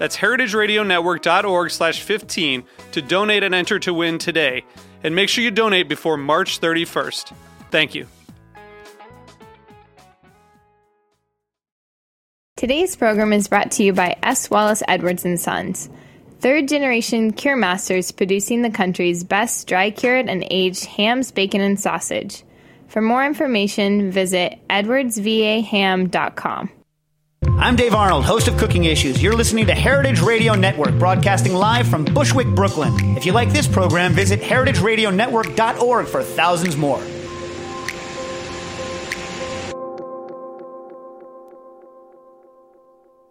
That's heritageradionetwork.org slash 15 to donate and enter to win today. And make sure you donate before March 31st. Thank you. Today's program is brought to you by S. Wallace Edwards and Sons, third generation cure masters producing the country's best dry cured and aged hams, bacon, and sausage. For more information, visit edwardsvaham.com. I'm Dave Arnold, host of Cooking Issues. You're listening to Heritage Radio Network, broadcasting live from Bushwick, Brooklyn. If you like this program, visit heritageradionetwork.org for thousands more.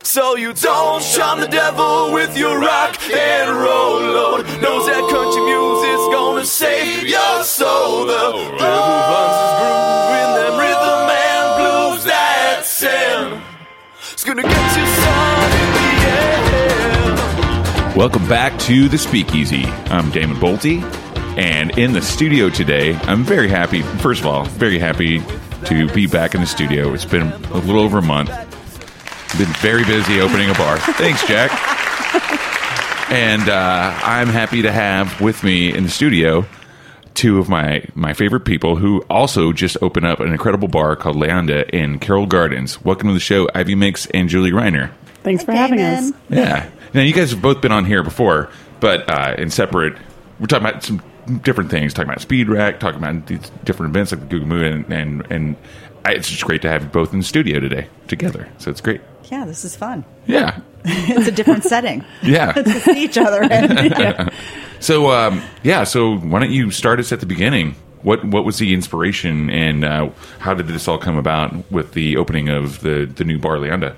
So you don't shun the devil with your rock and roll load. Knows that country music's gonna save your soul. The devil finds his groove Welcome back to the Speakeasy. I'm Damon Boelte, and in the studio today, I'm very happy. First of all, very happy to be back in the studio. It's been a little over a month. Been very busy opening a bar. Thanks, Jack. And uh, I'm happy to have with me in the studio two of my, my favorite people who also just opened up an incredible bar called Leyenda in Carroll Gardens. Welcome to the show, Ivy Mix and Julie Reiner. Thanks for having us. Yeah. Now you guys have both been on here before, but uh, in separate. We're talking about some different things. Talking about Speed Rack, talking about these different events like the Google Moon, and and, and I, it's just great to have you both in the studio today together. So it's great. Yeah, this is fun. Yeah. it's a different setting Yeah. to see each other. Yeah. So um, yeah. So why don't you start us at the beginning? What what was the inspiration, and uh, how did this all come about with the opening of the the new bar Leyenda?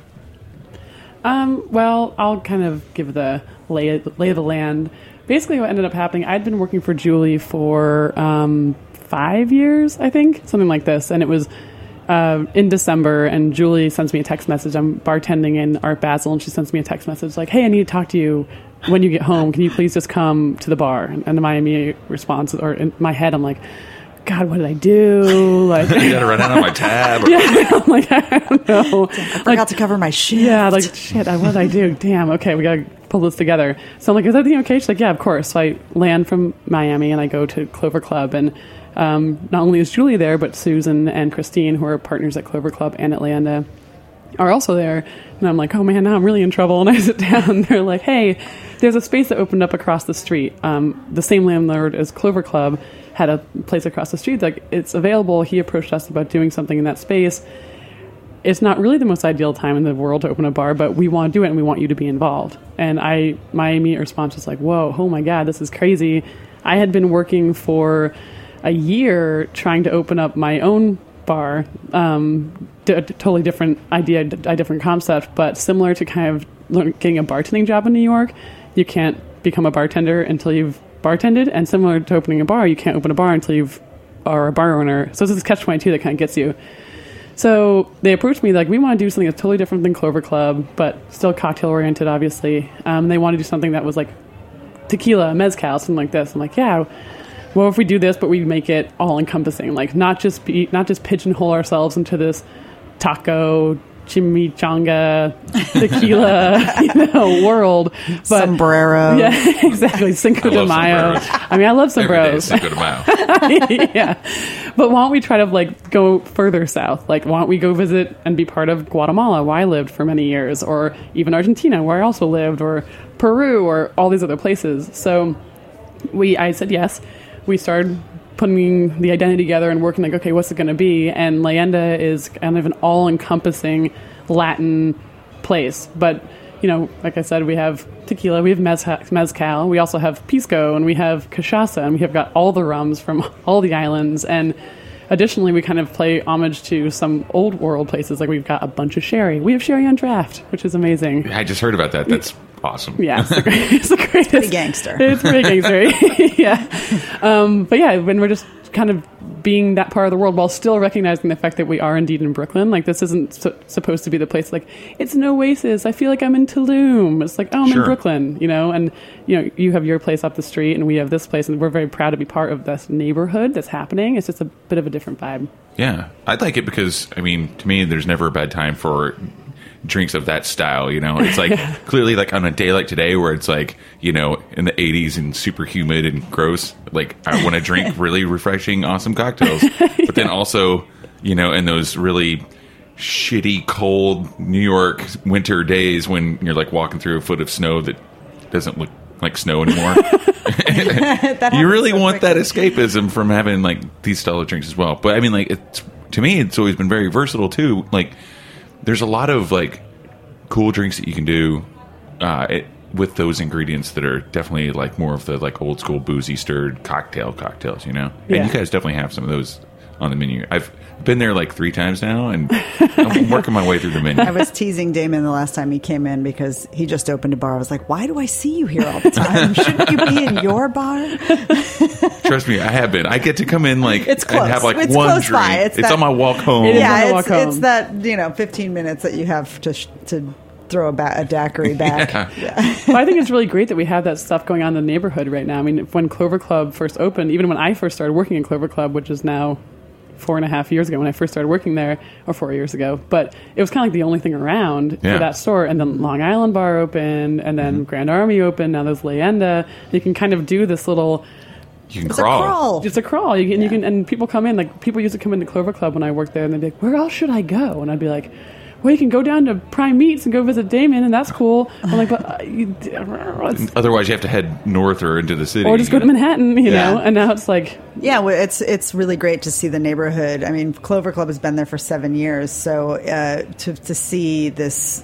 Um, well, I'll kind of give the lay, lay of the land. Basically, what ended up happening, I'd been working for Julie for um, five years, I think, something like this. And it was uh, in December, and Julie sends me a text message. I'm bartending in Art Basel, and she sends me a text message like, Hey, I need to talk to you when you get home. Can you please just come to the bar? And my immediate response, or in my head, I'm like, God, what did I do? Like, You got to run out on my tab. yeah, I'm like, I don't know. I forgot to cover my shift. Yeah, like shit. I, what did I do? Damn. Okay, we gotta pull this together. So I'm like, is everything okay? She's like, yeah, of course. So I land from Miami and I go to Clover Club, and um, not only is Julie there, but Susan and Christine, who are partners at Clover Club and Atlanta, are also there. And I'm like, oh man, now I'm really in trouble. And I sit down. They're like, hey, there's a space that opened up across the street. Um, the same landlord as Clover Club had a place across the street. Like it's available. He approached us about doing something in that space it's not really the most ideal time in the world to open a bar, but we want to do it and we want you to be involved. And I, my immediate response was like, whoa, oh my God, this is crazy. I had been working for a year trying to open up my own bar, um, totally different idea, d- a different concept, but similar to kind of getting a bartending job in New York. You can't become a bartender until you've bartended, and similar to opening a bar, you can't open a bar until you've are a bar owner. So this catch twenty two that kind of gets you. So they approached me like, we want to do something that's totally different than Clover Club, but still cocktail oriented, obviously. Um, they want to do something that was like tequila, mezcal, something like this. I'm like, yeah. Well, if we do this, but we make it all encompassing, like not just be, not just pigeonhole ourselves into this taco, chimichanga, tequila, you know, world, but Sombrero. yeah, exactly, Cinco de Mayo. sombreros. I mean, I love Every day is sombreros. Cinco de Mayo. yeah. But why don't we try to like go further south? Like, why don't we go visit and be part of Guatemala, where I lived for many years, or even Argentina, where I also lived, or Peru, or all these other places? So we, I said yes. We started putting the identity together and working like, okay, what's it going to be? And Leyenda is kind of an all-encompassing Latin place, but you know, like I said, we have tequila, we have mezcal, we also have pisco, and we have cachaça, and we have got all the rums from all the islands. And additionally, we kind of play homage to some old world places. Like we've got a bunch of sherry. We have sherry on draft, which is amazing. I just heard about that. That's awesome. Yeah, it's the, great, it's the greatest. pretty gangster. It's pretty gangster. yeah. Um, but yeah, when we're just kind of being that part of the world while still recognizing the fact that we are indeed in Brooklyn. Like this isn't su- supposed to be the place. Like it's an oasis. I feel like I'm in Tulum. It's like oh, I'm Sure. in Brooklyn. You know, and you know you have your place up the street, and we have this place, and we're very proud to be part of this neighborhood that's happening. It's just a bit of a different vibe. Yeah, I like it because I mean, to me, there's never a bad time for drinks of that style. You know, it's like clearly like on a day like today where it's like you know in the 80s and super humid and gross. Like I want to drink really refreshing, awesome cocktails, but then also you know in those really shitty cold New York winter days when you're like walking through a foot of snow that doesn't look like snow anymore. you really want that escapism from having like these style of drinks as well. But I mean, like it's to me, it's always been very versatile too. Like there's a lot of like cool drinks that you can do uh, it, with those ingredients that are definitely like more of the like old school boozy stirred cocktail cocktails. You know, Yeah. and you guys definitely have some of those on the menu. I've been there like three times now, and I'm working my way through the menu. I was teasing Damon the last time he came in because he just opened a bar. I was like, "Why do I see you here all the time? Shouldn't you be in your bar?" Trust me, I have been. I get to come in like It's and have like It's one close drink. by. It's, It's that- on my walk home. It is yeah, it's, walk it's that you know, fifteen minutes that you have to sh- to throw a, ba- a daiquiri back. Yeah. well, I think it's really great that we have that stuff going on in the neighborhood right now. I mean, when Clover Club first opened, even when I first started working in Clover Club, which is now four and a half years ago when I first started working there, or four years ago, but it was kind of like the only thing around Yeah. for that store. And then Long Island Bar opened, and then mm-hmm. Grand Army opened. Now there's Leyenda. You can kind of do this little. You can It's a crawl. crawl. It's a crawl. You can, you can, and people come in like people used to come into Clover Club when I worked there, and they'd be like, "Where else should I go?" And I'd be like, "Well, you can go down to Prime Meats and go visit Damon, and that's cool." I'm like, "But uh, you, Otherwise, you have to head north or into the city. or just go to Manhattan, you Yeah. know." And now it's like, Yeah, well, it's it's really great to see the neighborhood. I mean, Clover Club has been there for seven years, so uh, to to see this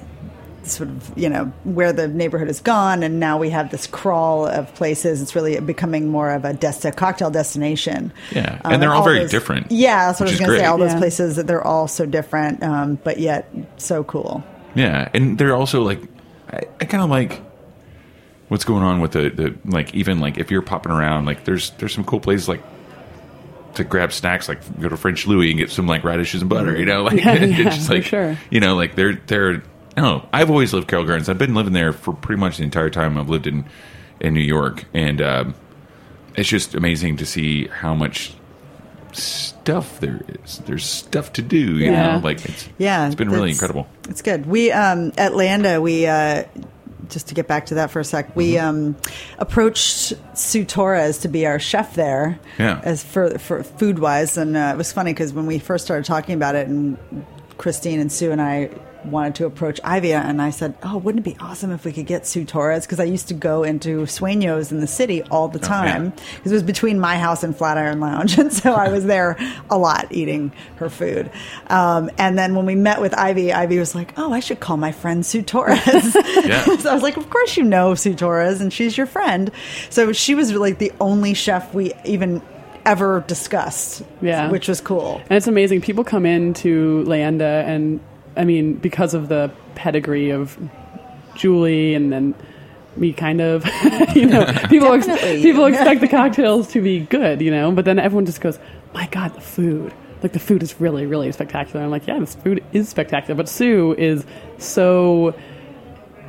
sort of you know where the neighborhood has gone, and now we have this crawl of places. It's really becoming more of a desti- cocktail destination. Yeah, and they're all very different, Yeah, that's what I was going to say. great. All those places that they're all so different, um, but yet so cool. Yeah, and they're also like, I, I kind of like what's going on with the, the like even like if you're popping around, like there's there's some cool places like to grab snacks, like go to French Louie and get some like radishes and butter, you know, like Yeah, it's yeah, just for like sure. you know, like they're they're. No, I've always lived Carroll Gardens. I've been living there for pretty much the entire time I've lived in in New York, and um, it's just amazing to see how much stuff there is. There's stuff to do, you Yeah. know. Like it's Yeah, it's been really incredible. It's good. We um, at Leyenda, we uh, just to get back to that for a sec, we Mm-hmm. um, approached Sue Torres to be our chef there. Yeah. as for for food wise, and uh, it was funny because when we first started talking about it, and Christine and Sue and I wanted to approach Ivy, and I said, "Oh, wouldn't it be awesome if we could get Sue Torres?" Because I used to go into Sueños in the city all the Oh, yeah. time because it was between my house and Flatiron Lounge, and so I was there a lot eating her food. Um, and then when we met with Ivy, Ivy was like, "Oh, I should call my friend Sue Torres." Yeah. so I was like, "Of course you know Sue Torres, and she's your friend." So she was like the only chef we even ever discussed, Yeah. which was cool. And it's amazing. People come into Leyenda, and I mean, because of the pedigree of Julie and then me, kind of, you know, people ex- people expect the cocktails to be good, you know, but then everyone just goes, "My God, the food!" Like the food is really, really spectacular. I'm like, yeah, this food is spectacular, but Sue is so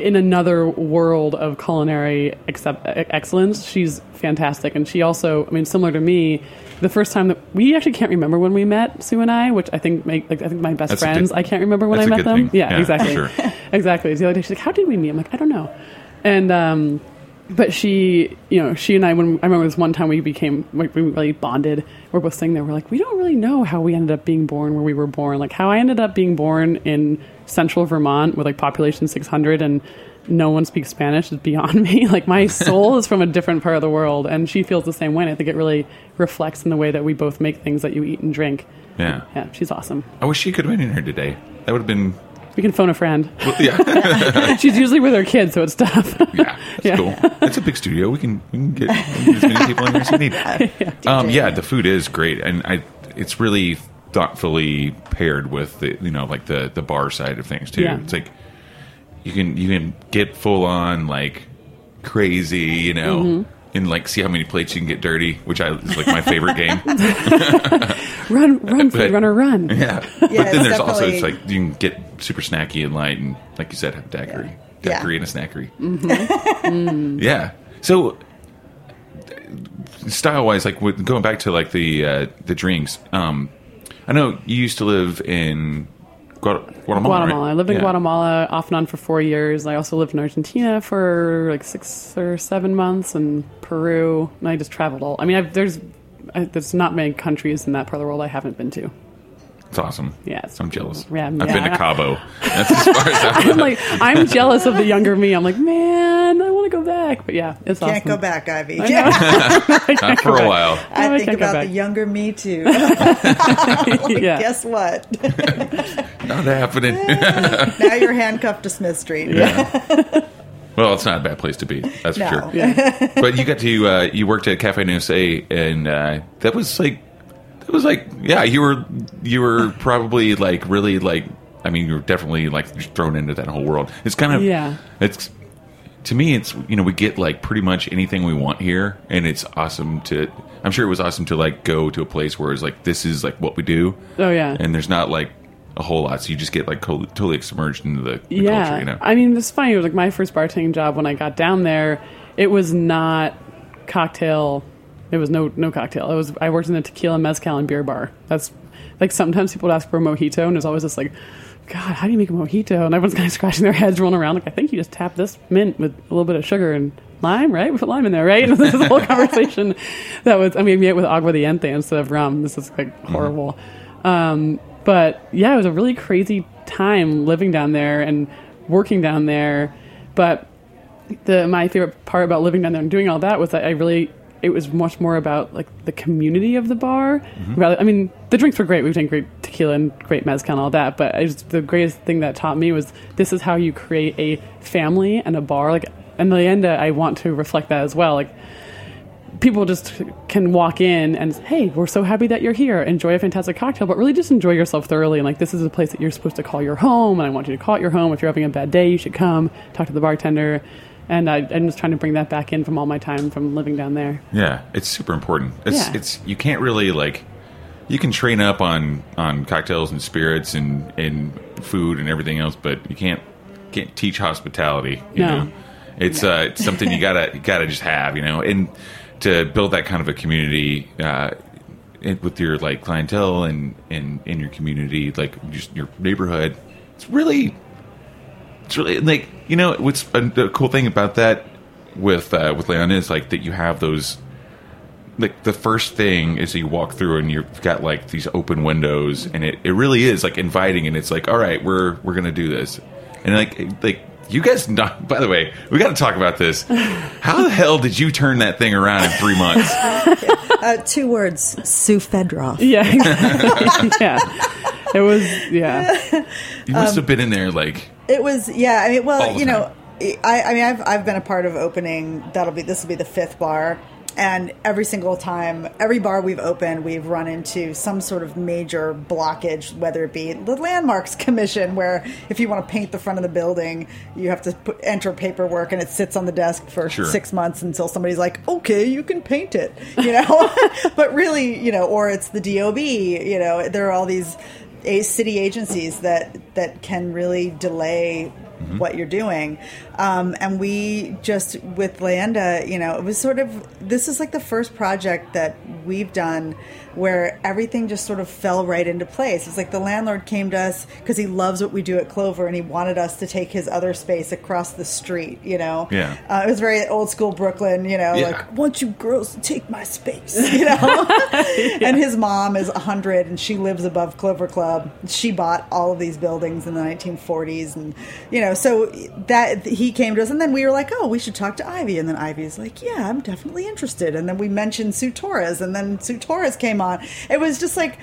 in another world of culinary excellence. She's fantastic, and she also, I mean, similar to me, the first time that we actually can't remember when we met Sue and I, which I think make like I think my best That's friends. good- I can't remember when I met them. Yeah, Yeah, exactly, sure. exactly. The other day, she's like, "How did we meet?" I'm like, "I don't know," and um, but she, you know, she and I, when I remember this one time we became, like, we really bonded. We're both sitting there. We're like, we don't really know how we ended up being born where we were born. Like how I ended up being born in central Vermont with like population 600 and no one speaks Spanish is beyond me. Like my soul is from a different part of the world, and she feels the same way. And I think it really reflects in the way that we both make things that you eat and drink. Yeah. Yeah, she's awesome. I wish she could have been in here today. That would have been. We can phone a friend. Yeah. She's usually with her kids, so it's tough. Yeah, that's Yeah. cool. It's a big studio. We can we can get, we can get as many people in here as we need. Um, yeah, the food is great, and I it's really thoughtfully paired with the you know like the the bar side of things too. Yeah. It's like you can you can get full on like crazy, you know. Mm-hmm. And like see how many plates you can get dirty, which I is like my favorite game. Run, run, food runner, run. Yeah, Yeah, but then there's also it's like you can get super snacky and light, and like you said, have daiquiri, Yeah. daiquiri and a snackery. Mm-hmm. yeah. So style wise, like with, going back to like the uh, the drinks, um, I know you used to live in Guatemala. Guatemala. right? I lived in Yeah. Guatemala off and on for four years. I also lived in Argentina for like six or seven months, and Peru. And I just traveled all. I mean, I've, there's I, there's not many countries in that part of the world I haven't been to. It's awesome. Yeah, it's- I'm jealous. yeah, I've yeah. been to Cabo. That's as far as I've I'm like, I'm jealous of the younger me. I'm like, man, I want to go back. But yeah, it's Can't awesome. go back, Ivy. Not for a while. I I think about the younger me too. yeah. Guess what? Not happening. now you're handcuffed to Smith Street. Yeah. well, it's not a bad place to be. That's No. for sure. but you got to uh, you worked at Café No Sé, and uh, that was like that was like yeah, you were you were probably like really like I mean you were definitely like thrown into that whole world. It's kind of Yeah. It's to me, it's you know we get like pretty much anything we want here, and it's awesome to. I'm sure it was awesome to like go to a place where it's like this is like what we do. Oh, yeah. and there's not like a whole lot, so you just get like totally submerged into the, the yeah. culture. You know, I mean, it's funny. It was like my first bartending job when I got down there. It was not cocktail. It was no no cocktail. It was I worked in the tequila, mezcal, and beer bar. That's like sometimes people would ask for a mojito, and there's always this like, God, how do you make a mojito? And everyone's kind of scratching their heads, rolling around. Like I think you just tap this mint with a little bit of sugar and lime, right? We put lime in there, right? And this is a whole conversation that was. I mean, we ate with aguardiente instead of rum. This is like horrible. Um, but yeah, it was a really crazy time living down there and working down there. But the my favorite part about living down there and doing all that was that I really it was much more about like the community of the bar. Mm-hmm. Rather, I mean, the drinks were great. We drank great tequila and great mezcal and all that. But I just, the greatest thing that taught me was this is how you create a family and a bar. Like, and Leyenda, uh, I want to reflect that as well. Like, people just can walk in and hey we're so happy that you're here enjoy a fantastic cocktail but really just enjoy yourself thoroughly and like this is a place that you're supposed to call your home and i want you to call it your home if you're having a bad day you should come talk to the bartender and I, i'm just trying to bring that back in from all my time from living down there Yeah, it's super important. It's Yeah. it's you can't really like you can train up on on cocktails and spirits and and food and everything else, but you can't can't teach hospitality. You No. know, it's uh it's something you gotta you gotta just have. You know, and to build that kind of a community. uh it- with your like clientele and and in your community, like just your neighborhood, it's really it's really like you know what's a, the cool thing about that with uh, with Leon is like that you have those like the first thing is you walk through and you've got like these open windows and it, it really is like inviting and it's like all right we're we're gonna do this. And like like you guys not by the way we got to talk about this. How the hell did you turn that thing around in three months? Uh, two words: Sue Fedoroff. yeah yeah. It was yeah. You must have been in there like It was, yeah. I mean, well, you know, I, I mean, I've I've been a part of opening. That'll be this will be the fifth bar, and every single time, every bar we've opened, we've run into some sort of major blockage, whether it be the landmarks commission, where if you want to paint the front of the building, you have to put, enter paperwork, and it sits on the desk for Sure. six months until somebody's like, okay, you can paint it, you know. but really, you know, or it's the DOB, you know, there are all these city agencies that that can really delay what you're doing um, and we just with Leyenda you know it was sort of this is like the first project that we've done where everything just sort of fell right into place it's like the landlord came to us because he loves what we do at Clover and he wanted us to take his other space across the street you know Yeah. uh, it was very old school Brooklyn you know Yeah. like I want you girls to take my space you know and his mom is a 100 and she lives above Clover Club. She bought all of these buildings in the 1940s and you know, so that he came to us, and then we were like, "Oh, we should talk to Ivy." And then Ivy's like, "Yeah, I'm definitely interested." And then we mentioned Sue Torres, and then Sue Torres came on. It was just like,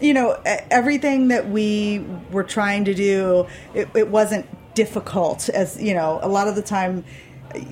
you know, everything that we were trying to do, it, it wasn't difficult. As you know, a lot of the time.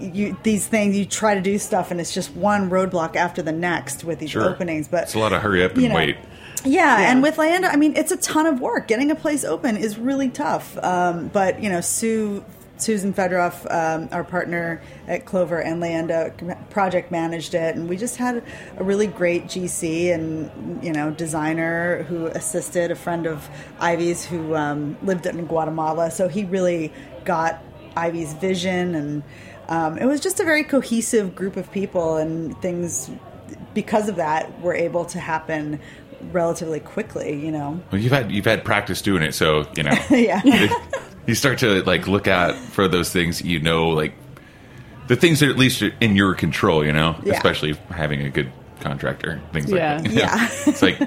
You, these things you try to do stuff and it's just one roadblock after the next with these Sure. openings but It's a lot of hurry up and you know, wait. yeah, Yeah. and with Leyenda, I mean, it's a ton of work. Getting a place open is really tough. Um, but you know, Sue, Susan Fedoroff, um, our partner at Clover and Leyenda, project managed it, and we just had a really great GC and you know designer who assisted a friend of Ivy's who um, lived in Guatemala. So he really got Ivy's vision and. Um, it was just a very cohesive group of people, and things because of that were able to happen relatively quickly. You know, Well, you've had you've had practice doing it, so you know. yeah, you start to like look at for those things you know like the things that at least are in your control you know Yeah. especially having a good contractor things like that Yeah. it's like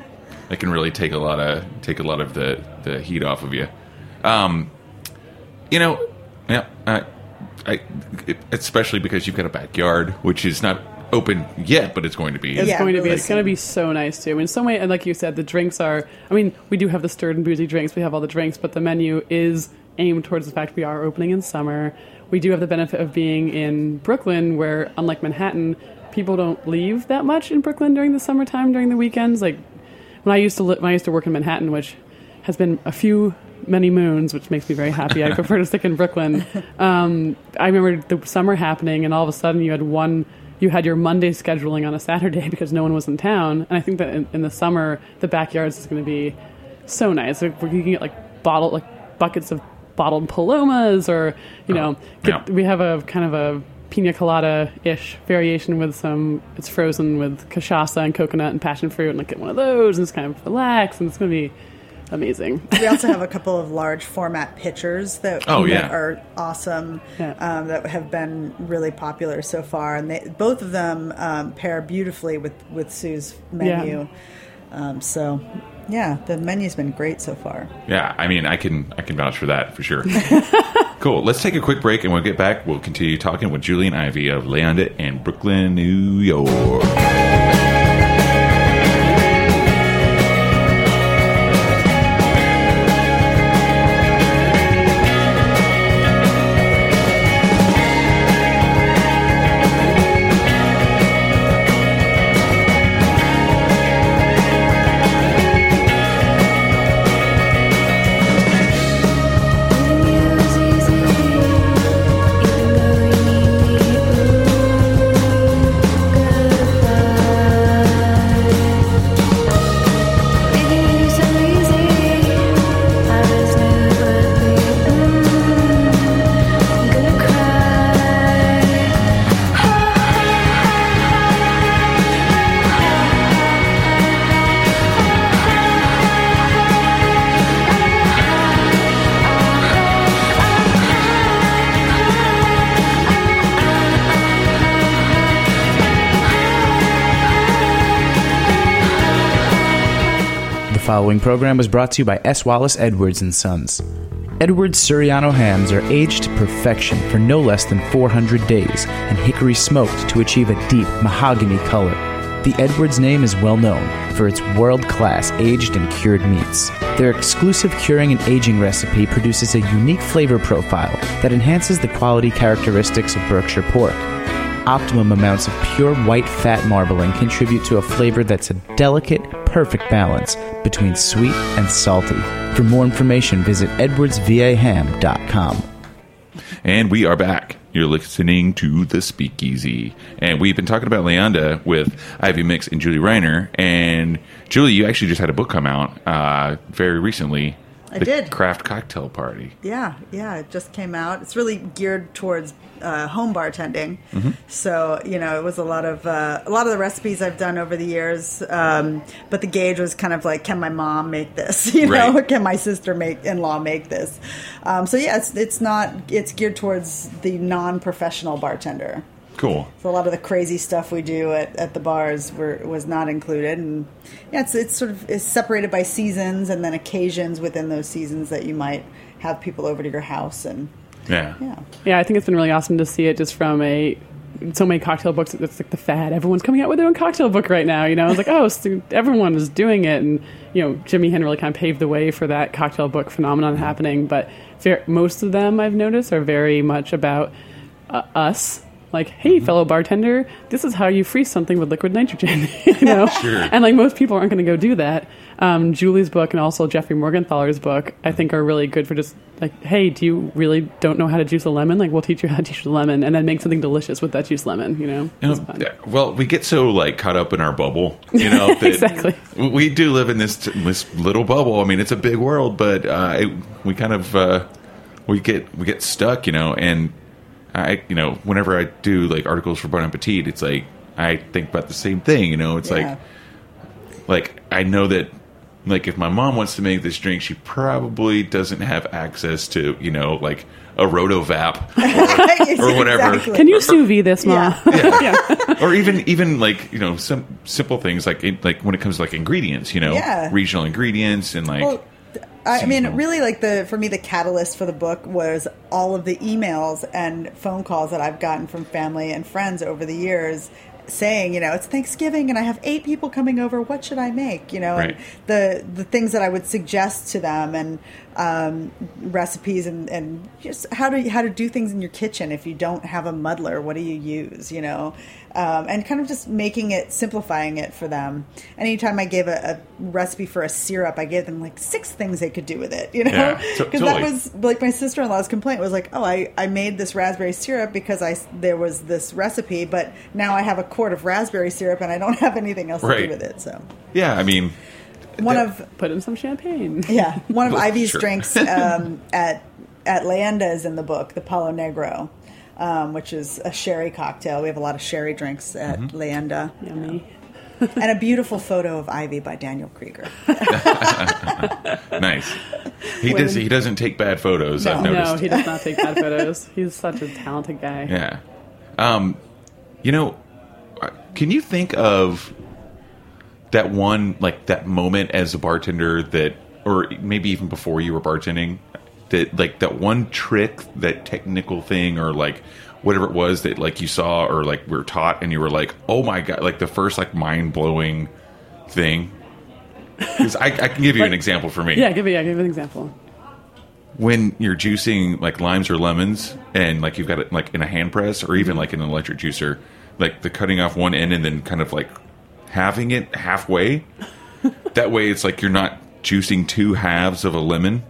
it can really take a lot of take a lot of the the heat off of you um you know yeah I, I especially because you've got a backyard which is not open yet but it's going to be It's Yeah, going to be. really It's going to be so nice too. In some way, and like you said, the drinks are. I mean, we do have the stirred and boozy drinks. We have all the drinks, but the menu is aimed towards the fact we are opening in summer. We do have the benefit of being in Brooklyn, where unlike Manhattan, people don't leave that much in Brooklyn during the summertime, during the weekends. Like when I used to li- when I used to work in Manhattan, which has been a few many moons, which makes me very happy. I prefer to stick in Brooklyn. Um, I remember the summer happening, and all of a sudden you had one. You had your Monday scheduling on a Saturday because no one was in town, and I think that in, in the summer the backyards is going to be so nice. Like, you can get like bottle like buckets of bottled palomas, or you know, get, yeah. we have a kind of a pina colada ish variation with some. It's frozen with cachaça and coconut and passion fruit, and like get one of those, and it's kind of relax, and it's going to be amazing. we also have a couple of large format pitchers that, Oh, that yeah. are awesome Yeah. um, that have been really popular so far, and they, both of them um, pair beautifully with with Sue's menu. Um, so, yeah, the menu's been great so far. Yeah, I mean, I can I can vouch for that for sure. cool. Let's take a quick break, and we'll get back. We'll continue talking with Julian Ivy of Leyenda in Brooklyn, New York. Following program was brought to you by S. Wallace Edwards and Sons. Edwards Surryano hams are aged to perfection for no less than 400 days and hickory smoked to achieve a deep mahogany color. The Edwards name is well known for its world class aged and cured meats. Their exclusive curing and aging recipe produces a unique flavor profile that enhances the quality characteristics of Berkshire pork. Optimum amounts of pure white fat marbling contribute to a flavor that's a delicate, perfect balance between sweet and salty. For more information, visit edwardsvaham.com. And we are back. You're listening to The Speakeasy. And we've been talking about Leyenda with Ivy Mix and Julie Reiner. And Julie, you actually just had a book come out uh, very recently. I did. Craft Cocktail Party. Yeah, yeah, it just came out. It's really geared towards uh, home bartending. Mm-hmm. So you know, it was a lot of uh, a lot of the recipes I've done over the years. Um, but the gauge was kind of like, can my mom make this? You know, Right. can my sister make in law make this? Um, so yeah, it's it's not it's geared towards the non professional bartender. Cool. So a lot of the crazy stuff we do at, at the bars were, was not included, and yeah, it's it's sort of it's separated by seasons and then occasions within those seasons that you might have people over to your house and Yeah. Yeah. Yeah, I think it's been really awesome to see it just from a so many cocktail books. It's like the fad. Everyone's coming out with their own cocktail book right now. You know, it's like oh, so everyone is doing it, and you know, Jim Meehan really kind of paved the way for that cocktail book phenomenon happening. But most of them I've noticed are very much about uh, us. Like, hey, fellow bartender, this is how you freeze something with liquid nitrogen. you know, Sure. and like most people aren't going to go do that. Um, Julie's book and also Jeffrey Morgenthaler's book, I think, are really good for just like, hey, do you really don't know how to juice a lemon? Like, we'll teach you how to juice a lemon, and then make something delicious with that juice lemon. You know, yeah, well, we get so like caught up in our bubble, you know. That Exactly. We do live in this this little bubble. I mean, it's a big world, but uh, it, we kind of uh, we get we get stuck, you know. And I, you know, whenever I do like articles for Bon Appetit, it's like I think about the same thing. You know, it's Yeah. like like I know that like if my mom wants to make this drink, she probably doesn't have access to you know like a rotovap or whatever. Exactly. Can you sous vide this, ma? Yeah. or even even like you know some simple things like it, like when it comes to like ingredients, you know, Yeah. regional ingredients and like Well, I mean, really, like the for me, the catalyst for the book was all of the emails and phone calls that I've gotten from family and friends over the years, saying, you know, it's Thanksgiving and I have eight people coming over. What should I make? You know, Right. and the the things that I would suggest to them and um, recipes and, and just how to how to do things in your kitchen if you don't have a muddler. What do you use? You know, um, and kind of just making it simplifying it for them. Anytime I gave a, a recipe for a syrup, I gave them like six things they could do with it. You know, Yeah, because to- totally. that was like my sister in law's complaint was like, oh, I I made this raspberry syrup because I there was this recipe, but now I have a quart of raspberry syrup and I don't have anything else to do with it. So yeah, I mean, one of Put in some champagne. yeah, one of Ivy's sure. drinks um, at at Leyenda is in the book, the Palo Negro, um, which is a sherry cocktail. We have a lot of sherry drinks at Mm-hmm. Leyenda, Yummy. and a beautiful photo of Ivy by Daniel Krieger. nice. He does. He doesn't take bad photos. I've No. noticed. No, he does not take bad photos. He's such a talented guy. Yeah. Um, you know, uh, can you think of that one, like that moment as a bartender that, or maybe even before you were bartending, that like that one trick, that technical thing, or like whatever it was that like you saw or like we were taught, and you were like, oh my god, like the first like mind blowing thing. 'Cause I, I can give you an example for me Yeah, give me yeah, give me an example. when you're juicing like limes or lemons and like you've got it like in a hand press or even mm-hmm. like in an electric juicer like the cutting off one end and then kind of like having it halfway that way it's like you're not juicing two halves of a lemon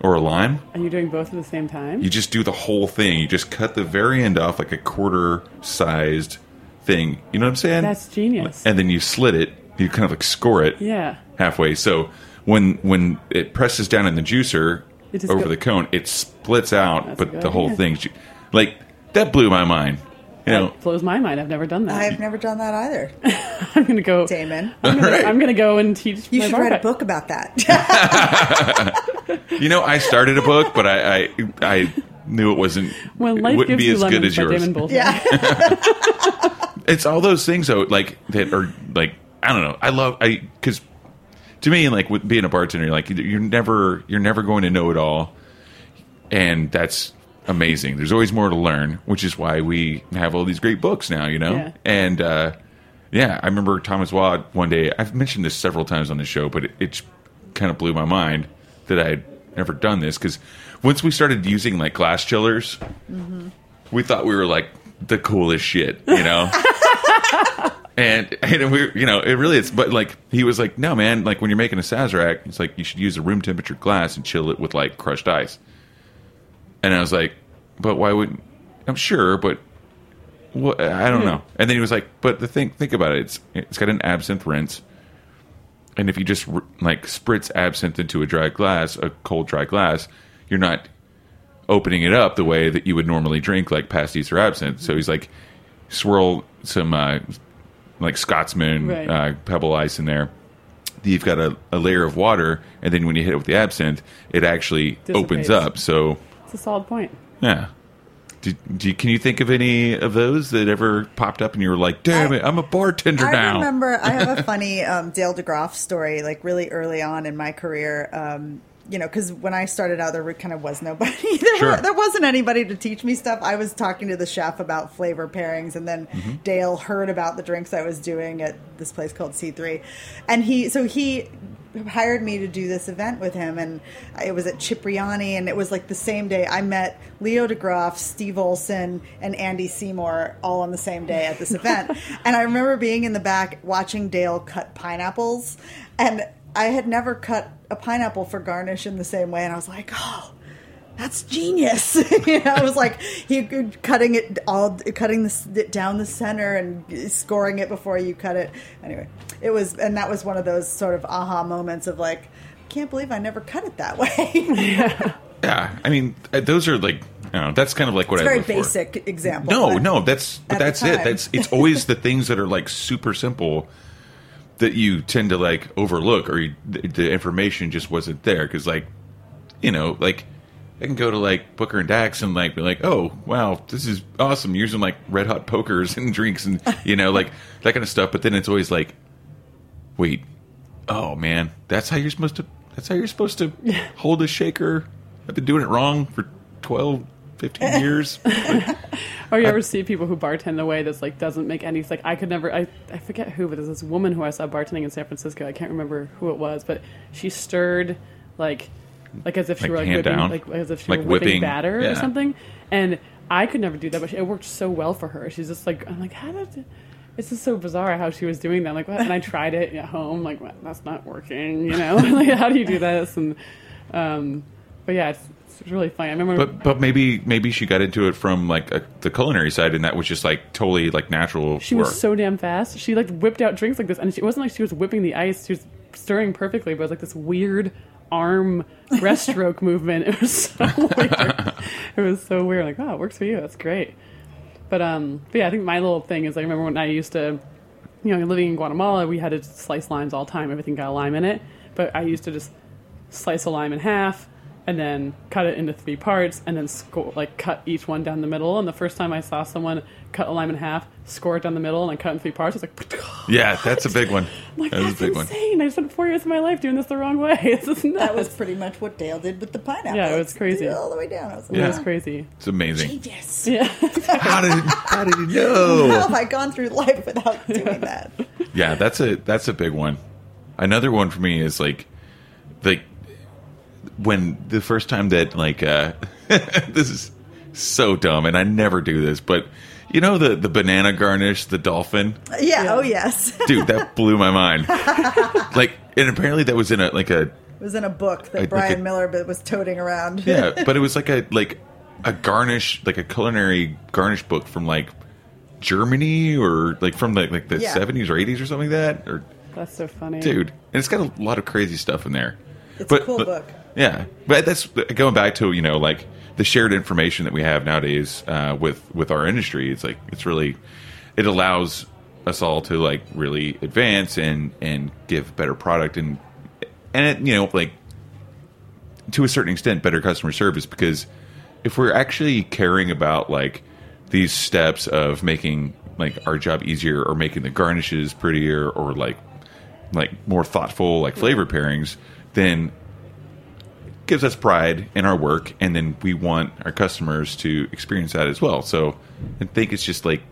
or a lime Are you doing both at the same time? you just do the whole thing you just cut the very end off like a quarter sized thing you know what i'm saying That's genius. and then you slit it you kind of like score it yeah. halfway. So when when it presses down in the juicer over go- the cone, it splits out, That's but the whole idea. thing's ju- like that blew my mind. You know, That blows my mind. I've never done that. I've never done that either, I'm gonna go. Damon. I'm gonna, Right. I'm gonna go and teach. You my should write a book about that. you know, I started a book, but I I, I knew it wasn't When it life wouldn't gives be you as good as by yours. Damon Bolton. yeah, It's all those things though, like that are like I don't know. I love I because to me, like with being a bartender, like you're never you're never going to know it all, and that's amazing. There's always more to learn, which is why we have all these great books now. You know, Yeah. and uh, yeah, I remember Thomas Waugh one day. I've mentioned this several times on the show, but it, it kind of blew my mind that I had never done this because once we started using like glass chillers, we thought we were like the coolest shit, you know. and and we, you know, it really is. But like he was like, no, man, like when you're making a Sazerac, it's like you should use a room temperature glass and chill it with like crushed ice. And I was like, but why wouldn't? I'm sure, but what? I don't know. And then he was like, but the thing, think about it. It's it's got an absinthe rinse. And if you just like spritz absinthe into a dry glass, a cold dry glass, you're not opening it up the way that you would normally drink like pastis or absinthe. So he's like, swirl some uh, like Scotsman Right. uh, pebble ice in there. You've got a, a layer of water, and then when you hit it with the absinthe, it actually opens up. So It's a solid point. yeah. Do, do you, can you think of any of those that ever popped up and you were like, damn it, I'm a bartender I now? I remember I have a funny um, Dale DeGroff story, like really early on in my career. Um, you know, because when I started out, there kind of was nobody. there, Sure. were- there wasn't anybody to teach me stuff. I was talking to the chef about flavor pairings, and then Mm-hmm. Dale heard about the drinks I was doing at this place called C3, and he so he hired me to do this event with him, and it was at Cipriani, and it was like the same day I met Leo DeGroff, Steve Olson, and Andy Seymour all on the same day at this event, and I remember being in the back watching Dale cut pineapples, and I had never cut a pineapple for garnish in the same way, and I was like, oh that's genius. you know, it was like he could cutting it all, cutting this down the center and scoring it before you cut it. Anyway, it was, and that was one of those sort of aha moments of like, can't believe I never cut it that way. Yeah, I mean, uh, those are like, you know, that's kind of like what it's I a very look for. basic example. No, but no, that's but that's it. That's it's always the things that are like super simple that you tend to like overlook, or you, the, the information just wasn't there because, like, you know, like I can go to like Booker and Dax and like be like, oh wow, this is awesome, using like red hot pokers and drinks and you know like that kind of stuff. But then it's always like, wait, oh man, that's how you're supposed to. That's how you're supposed to hold a shaker. I've been doing it wrong for 12, 15 years. Or you ever see people who bartend in a way that's like doesn't make any like I could never I, I forget who but there's this woman who I saw bartending in San Francisco I can't remember who it was but she stirred like like as if she Like were like whipping down? like as if she Like were whipping, whipping, batter yeah. or something and I could never do that but she, it worked so well for her she's just like I'm like how did it's just so bizarre how she was doing that like what and I tried it at home like what, that's not working you know like how do you do this and um but yeah it's, it's really funny I remember But but maybe maybe she got into it from like a, the culinary side, and that was just like totally like natural. She for was so damn fast. She like whipped out drinks like this, and she, it wasn't like she was whipping the ice. She was stirring perfectly, but it was like this weird arm breaststroke movement. It was so weird. It was so weird. Like, oh, it works for you. That's great. But um, but yeah, I think my little thing is I remember when I used to, you know, living in Guatemala, we had to slice limes all the time. Everything got a lime in it, but I used to just slice a lime in half and then cut it into three parts and then score like cut each one down the middle. And the first time I saw someone cut a lime in half, score it down the middle, and then cut it in three parts, I was like, yeah, that's a big one. I'm like That is that's a big one. insane. I spent four years of my life doing this the wrong way. This is nuts. that was pretty much what Dale did with the pineapple. Yeah, it was It's crazy. all the way down. I was like, It was crazy. It's amazing. Genius. Yeah. How did how did you How know? have I gone through life without doing that? Yeah, that's a that's a big one. Another one for me is like like when the first time that like uh this is so dumb and I never do this, but you know the the banana garnish, the dolphin? Yeah. Oh yes. Dude, that blew my mind. like and apparently that was in a like a It was in a book that Like Brian a- Miller b- was toting around. yeah, but it was like a like a garnish, like a culinary garnish book from like Germany or like from like like the Yeah. seventies or eighties or something like that. Or That's so funny. dude, and it's got a lot of crazy stuff in there. It's a cool book. Yeah, but that's going back to you know like the shared information that we have nowadays uh, with with our industry. It's like it's really it allows us all to like really advance and and give better product and and it, you know like to a certain extent better customer service because if we're actually caring about like these steps of making like our job easier or making the garnishes prettier or like like more thoughtful like flavor pairings then gives us pride in our work and then we want our customers to experience that as well so i think it's just like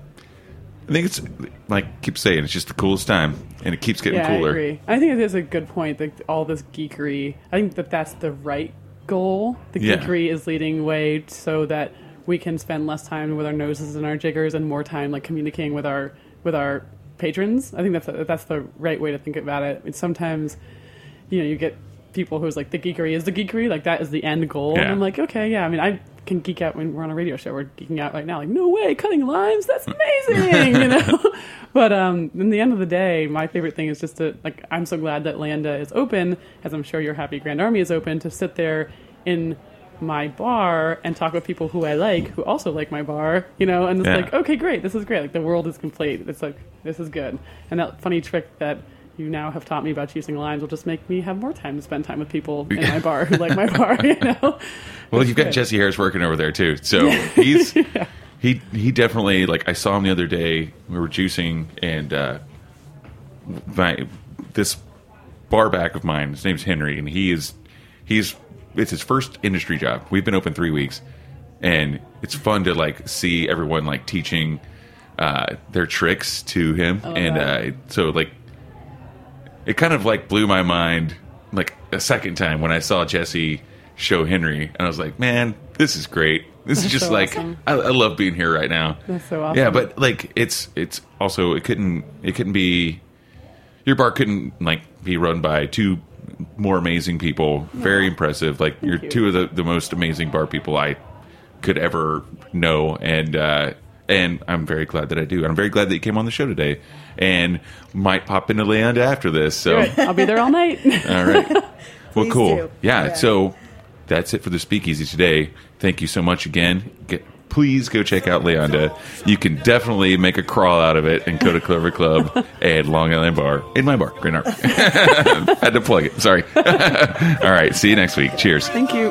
i think it's like I keep saying it's just the coolest time and it keeps getting yeah, cooler I agree. I think it is a good point. Like all this geekery, I think that that's the right goal. The Yeah. geekery is leading way so that we can spend less time with our noses and our jiggers and more time like communicating with our with our patrons. I think that's that's the right way to think about it. And sometimes, you know, you get people who's like the geekery is the geekery, like that is the end goal. Yeah. And I'm like, okay, yeah. I mean, I can geek out when we're on a radio show. We're geeking out right now. Like, no way, cutting limes, that's amazing, you know. But um, in the end of the day, my favorite thing is just to like. I'm so glad that Leyenda is open, as I'm sure your Happy Grand Army is open, to sit there in my bar and talk with people who I like, who also like my bar, you know. And it's Yeah. like, okay, great, this is great. Like the world is complete. It's like this is good. And that funny trick that you now have taught me about choosing lines will just make me have more time to spend time with people in my bar who like my bar, you know. Well, It's you've got. Jesse Harris working over there too, so he's he he definitely like I saw him the other day. We were juicing, and uh, my this bar back of mine. His name's Henry, and he is he's it's his first industry job. We've been open three weeks, and it's fun to like see everyone like teaching uh, their tricks to him, and uh, so like it kind of like blew my mind like a second time when I saw Jesse show Henry, and I was like, man, this is great. This is just so like awesome. I, I love being here right now. That's so awesome. Yeah, but like it's it's also it couldn't it couldn't be your bar couldn't like be run by two more amazing people. Very impressive. Like you're you. two of the, the most amazing bar people I could ever know, and uh, and I'm very glad that I do. And I'm very glad that you came on the show today, and might pop into Leyenda after this. So Good. I'll be there all night. all right. Well, cool. do. Yeah. Yeah. So that's it for the speakeasy today. Thank you so much again. Get, please go check out Leyenda. You can definitely make a crawl out of it and go to Clover Club and Long Island Bar in my bar, Grand Army. Had to plug it. Sorry. All right. See you next week. Cheers. Thank you.